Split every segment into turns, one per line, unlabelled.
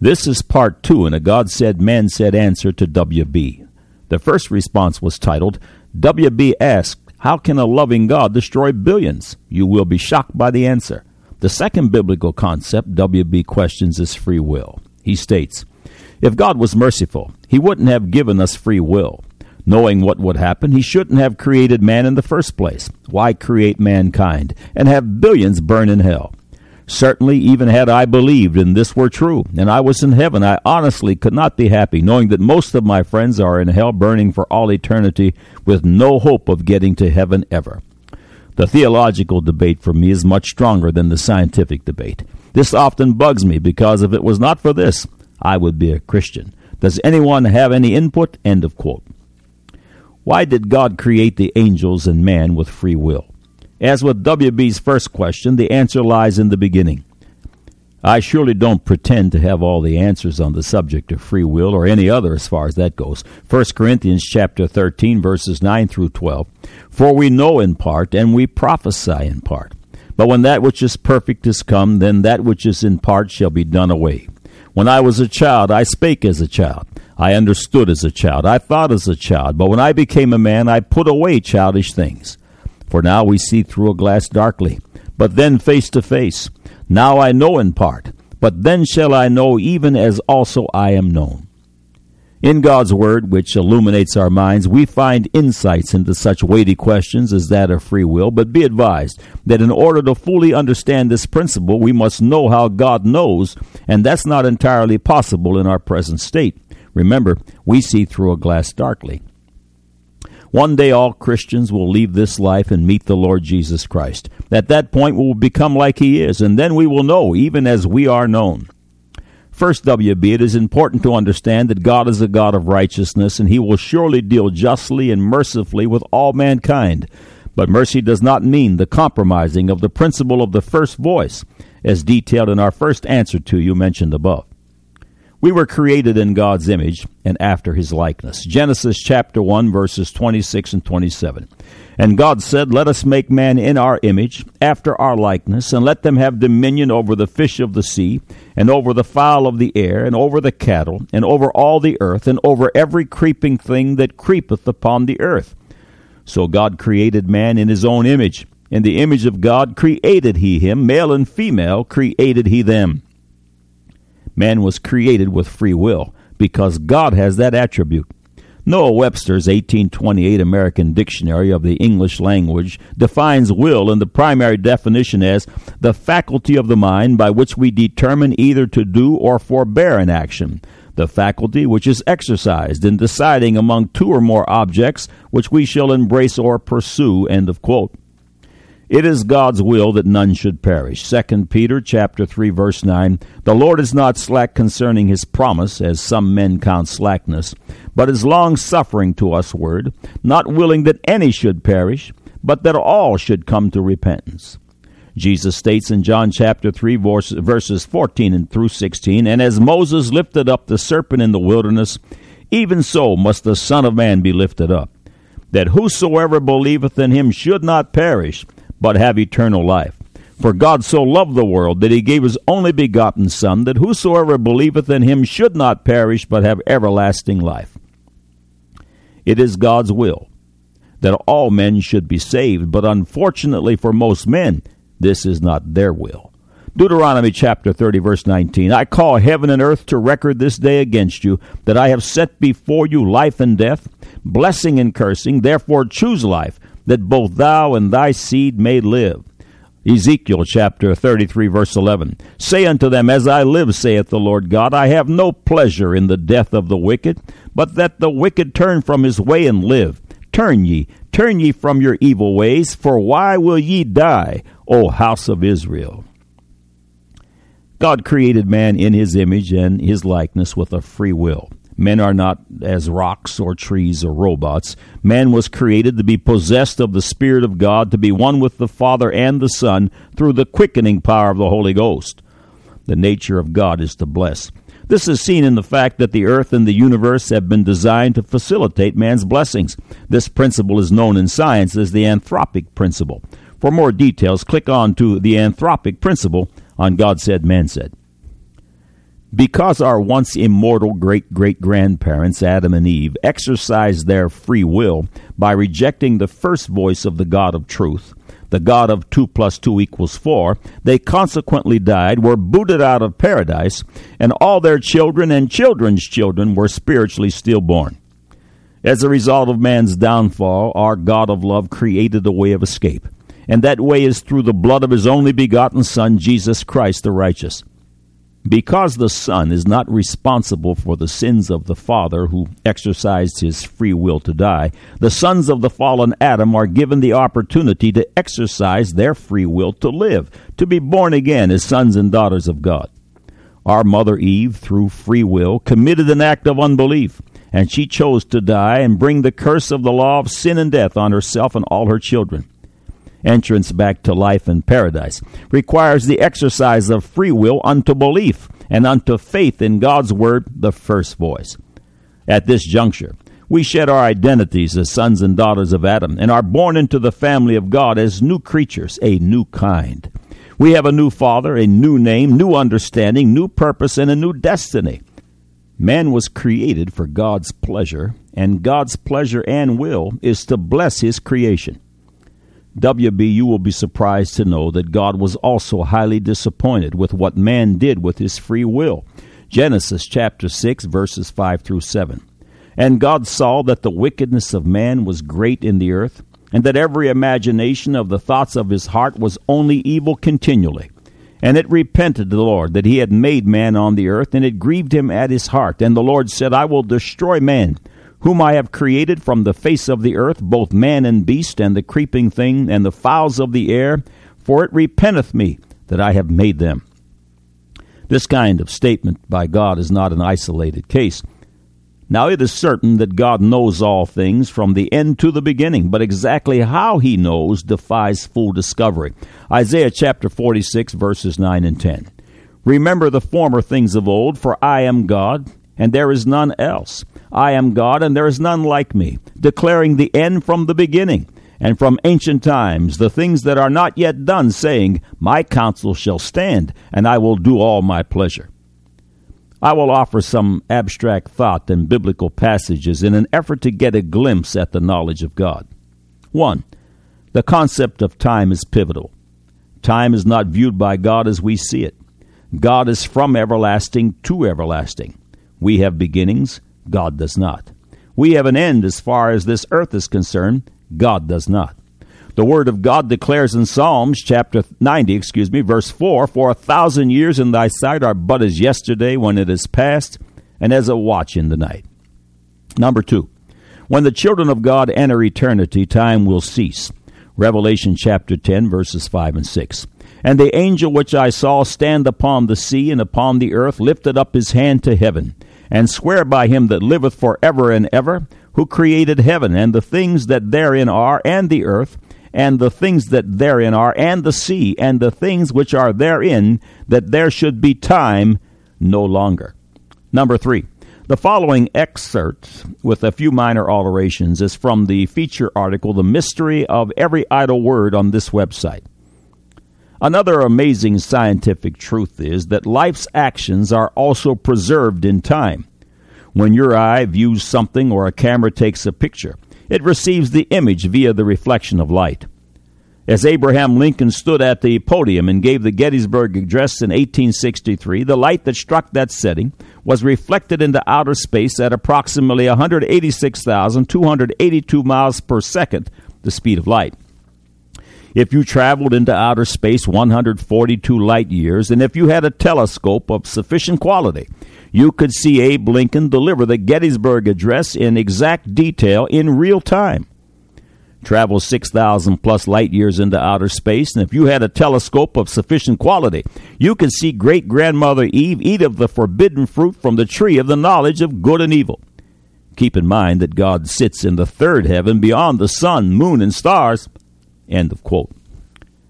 This is part two in a God said, man said answer to WB. The first response was titled, WB asked, How can a loving God destroy billions? You will be shocked by the answer. The second biblical concept WB questions is free will. He states, If God was merciful, he wouldn't have given us free will. Knowing what would happen, he shouldn't have created man in the first place. Why create mankind and have billions burn in hell? Certainly, even had I believed and this were true, and I was in heaven, I honestly could not be happy, knowing that most of my friends are in hell burning for all eternity with no hope of getting to heaven ever. The theological debate for me is much stronger than the scientific debate. This often bugs me because if it was not for this, I would be a Christian. Does anyone have any input? End of quote. Why did God create the angels and man with free will? As with WB's first question, the answer lies in the beginning. I surely don't pretend to have all the answers on the subject of free will or any other as far as that goes. 1 Corinthians chapter 13 verses 9 through 12. For we know in part and we prophesy in part. But when that which is perfect is come, then that which is in part shall be done away. When I was a child, I spake as a child. I understood as a child. I thought as a child. But when I became a man, I put away childish things. For now we see through a glass darkly, but then face to face. Now I know in part, but then shall I know even as also I am known. In God's Word, which illuminates our minds, we find insights into such weighty questions as that of free will, but be advised that in order to fully understand this principle, we must know how God knows, and that's not entirely possible in our present state. Remember, we see through a glass darkly. One day all Christians will leave this life and meet the Lord Jesus Christ. At that point we will become like he is, and then we will know, even as we are known. First, WB, it is important to understand that God is a God of righteousness, and he will surely deal justly and mercifully with all mankind. But mercy does not mean the compromising of the principle of the first voice, as detailed in our first answer to you mentioned above. We were created in God's image and after his likeness. Genesis chapter 1 verses 26 and 27. And God said, Let us make man in our image, after our likeness, and let them have dominion over the fish of the sea, and over the fowl of the air, and over the cattle, and over all the earth, and over every creeping thing that creepeth upon the earth. So God created man in his own image. In the image of God created he him, male and female created he them. Man was created with free will because God has that attribute. Noah Webster's 1828 American Dictionary of the English Language defines will in the primary definition as the faculty of the mind by which we determine either to do or forbear an action, the faculty which is exercised in deciding among two or more objects which we shall embrace or pursue. End of quote. It is God's will that none should perish. 2 Peter chapter 3 verse 9. The Lord is not slack concerning his promise, as some men count slackness, but is long suffering to us word, not willing that any should perish, but that all should come to repentance. Jesus states in John chapter 3 verses 14 and through 16, And as Moses lifted up the serpent in the wilderness, even so must the Son of Man be lifted up, that whosoever believeth in him should not perish, but have eternal life. For God so loved the world that he gave his only begotten Son, that whosoever believeth in him should not perish, but have everlasting life. It is God's will that all men should be saved, but unfortunately for most men, this is not their will. Deuteronomy chapter 30, verse 19 I call heaven and earth to record this day against you, that I have set before you life and death, blessing and cursing. Therefore choose life that both thou and thy seed may live. Ezekiel chapter 33, verse 11. Say unto them, As I live, saith the Lord God, I have no pleasure in the death of the wicked, but that the wicked turn from his way and live. Turn ye, turn ye from your evil ways, for why will ye die, O house of Israel? God created man in his image and his likeness with a free will. Men are not as rocks or trees or robots. Man was created to be possessed of the Spirit of God, to be one with the Father and the Son through the quickening power of the Holy Ghost. The nature of God is to bless. This is seen in the fact that the earth and the universe have been designed to facilitate man's blessings. This principle is known in science as the anthropic principle. For more details, click on to the anthropic principle on God Said, Man Said. Because our once immortal great great grandparents, Adam and Eve, exercised their free will by rejecting the first voice of the God of truth, the God of 2 plus 2 equals 4, they consequently died, were booted out of paradise, and all their children and children's children were spiritually stillborn. As a result of man's downfall, our God of love created a way of escape, and that way is through the blood of his only begotten Son, Jesus Christ the righteous. Because the Son is not responsible for the sins of the Father who exercised his free will to die, the sons of the fallen Adam are given the opportunity to exercise their free will to live, to be born again as sons and daughters of God. Our mother Eve, through free will, committed an act of unbelief, and she chose to die and bring the curse of the law of sin and death on herself and all her children entrance back to life in paradise, requires the exercise of free will unto belief and unto faith in God's word, the first voice. At this juncture, we shed our identities as sons and daughters of Adam and are born into the family of God as new creatures, a new kind. We have a new father, a new name, new understanding, new purpose, and a new destiny. Man was created for God's pleasure, and God's pleasure and will is to bless his creation. WB, you will be surprised to know that God was also highly disappointed with what man did with his free will. Genesis chapter 6, verses 5 through 7. And God saw that the wickedness of man was great in the earth, and that every imagination of the thoughts of his heart was only evil continually. And it repented the Lord that he had made man on the earth, and it grieved him at his heart. And the Lord said, I will destroy man whom I have created from the face of the earth, both man and beast, and the creeping thing, and the fowls of the air, for it repenteth me that I have made them. This kind of statement by God is not an isolated case. Now it is certain that God knows all things from the end to the beginning, but exactly how he knows defies full discovery. Isaiah chapter 46, verses 9 and 10. Remember the former things of old, for I am God, and there is none else. I am God, and there is none like me, declaring the end from the beginning, and from ancient times the things that are not yet done, saying, My counsel shall stand, and I will do all my pleasure. I will offer some abstract thought and biblical passages in an effort to get a glimpse at the knowledge of God. 1. The concept of time is pivotal. Time is not viewed by God as we see it. God is from everlasting to everlasting. We have beginnings, God does not. We have an end as far as this earth is concerned, God does not. The word of God declares in Psalms chapter 90, excuse me, verse 4, For a thousand years in thy sight are but as yesterday when it is past, and as a watch in the night. Number two, when the children of God enter eternity, time will cease. Revelation chapter 10, verses 5 and 6. And the angel which I saw stand upon the sea and upon the earth lifted up his hand to heaven and swear by him that liveth for ever and ever, who created heaven and the things that therein are, and the earth, and the things that therein are, and the sea, and the things which are therein, that there should be time no longer. Number three. The following excerpt, with a few minor alterations, is from the feature article, The Mystery of Every Idle Word, on this website. Another amazing scientific truth is that life's actions are also preserved in time. When your eye views something or a camera takes a picture, it receives the image via the reflection of light. As Abraham Lincoln stood at the podium and gave the Gettysburg Address in 1863, the light that struck that setting was reflected into outer space at approximately 186,282 miles per second, the speed of light if you traveled into outer space 142 light years, and if you had a telescope of sufficient quality, you could see Abe Lincoln deliver the Gettysburg Address in exact detail in real time. Travel 6,000 plus light years into outer space, and if you had a telescope of sufficient quality, you could see great grandmother Eve eat of the forbidden fruit from the tree of the knowledge of good and evil. Keep in mind that God sits in the third heaven beyond the sun, moon, and stars. End of quote.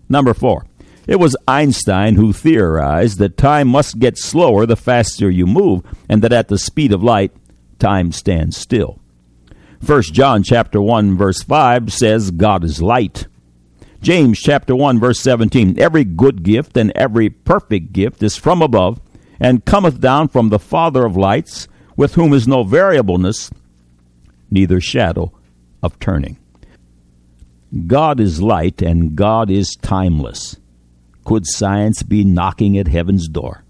Number four. It was Einstein who theorized that time must get slower the faster you move, and that at the speed of light, time stands still. 1 John chapter 1 verse 5 says God is light. James chapter 1 verse 17 Every good gift and every perfect gift is from above and cometh down from the Father of lights, with whom is no variableness, neither shadow of turning. God is light and God is timeless. Could science be knocking at heaven's door?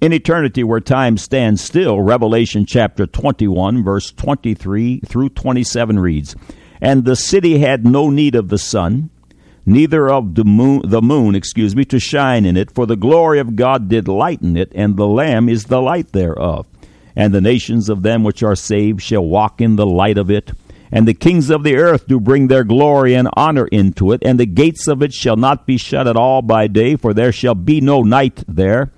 In eternity, where time stands still, Revelation chapter 21, verse 23 through 27 reads, And the city had no need of the sun, neither of the moon, the moon, excuse me, to shine in it, for the glory of God did lighten it, and the Lamb is the light thereof. And the nations of them which are saved shall walk in the light of it. And the kings of the earth do bring their glory and honor into it, and the gates of it shall not be shut at all by day, for there shall be no night there.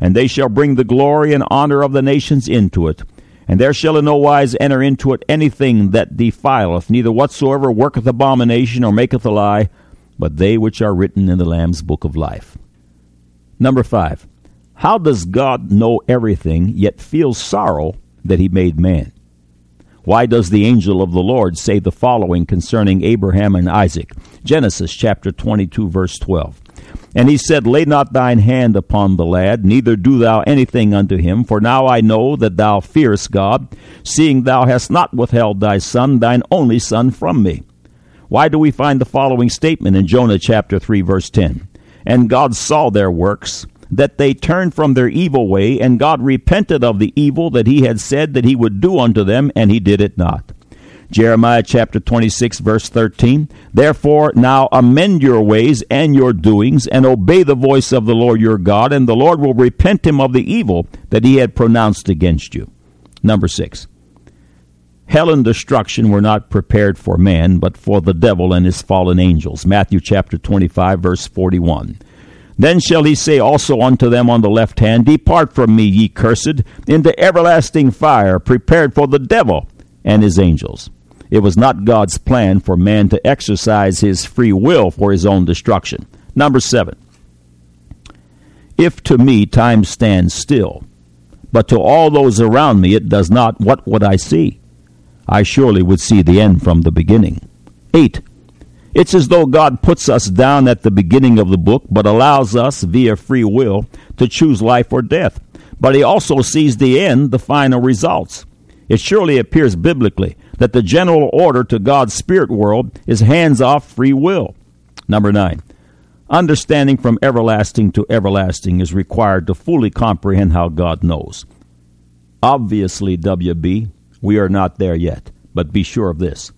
And they shall bring the glory and honor of the nations into it. And there shall in no wise enter into it anything that defileth, neither whatsoever worketh abomination or maketh a lie, but they which are written in the Lamb's book of life. Number five, how does God know everything, yet feel sorrow that he made man? Why does the angel of the Lord say the following concerning Abraham and Isaac? Genesis chapter 22, verse 12. And he said, Lay not thine hand upon the lad, neither do thou anything unto him, for now I know that thou fearest God, seeing thou hast not withheld thy son, thine only son, from me. Why do we find the following statement in Jonah chapter 3 verse 10? And God saw their works, that they turned from their evil way, and God repented of the evil that he had said that he would do unto them, and he did it not. Jeremiah chapter 26 verse 13. Therefore now amend your ways and your doings, and obey the voice of the Lord your God, and the Lord will repent him of the evil that he had pronounced against you. Number six. Hell and destruction were not prepared for man, but for the devil and his fallen angels. Matthew chapter 25, verse 41. Then shall he say also unto them on the left hand, Depart from me, ye cursed, into everlasting fire, prepared for the devil and his angels. It was not God's plan for man to exercise his free will for his own destruction. Number seven. If to me time stands still, but to all those around me it does not, what would I see? I surely would see the end from the beginning. 8. It's as though God puts us down at the beginning of the book, but allows us, via free will, to choose life or death. But He also sees the end, the final results. It surely appears biblically that the general order to God's spirit world is hands off free will. Number 9. Understanding from everlasting to everlasting is required to fully comprehend how God knows. Obviously, WB, we are not there yet, but be sure of this.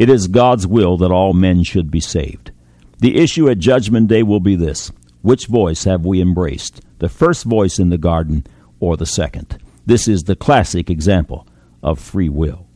It is God's will that all men should be saved. The issue at Judgment Day will be this Which voice have we embraced? The first voice in the garden or the second? This is the classic example of free will.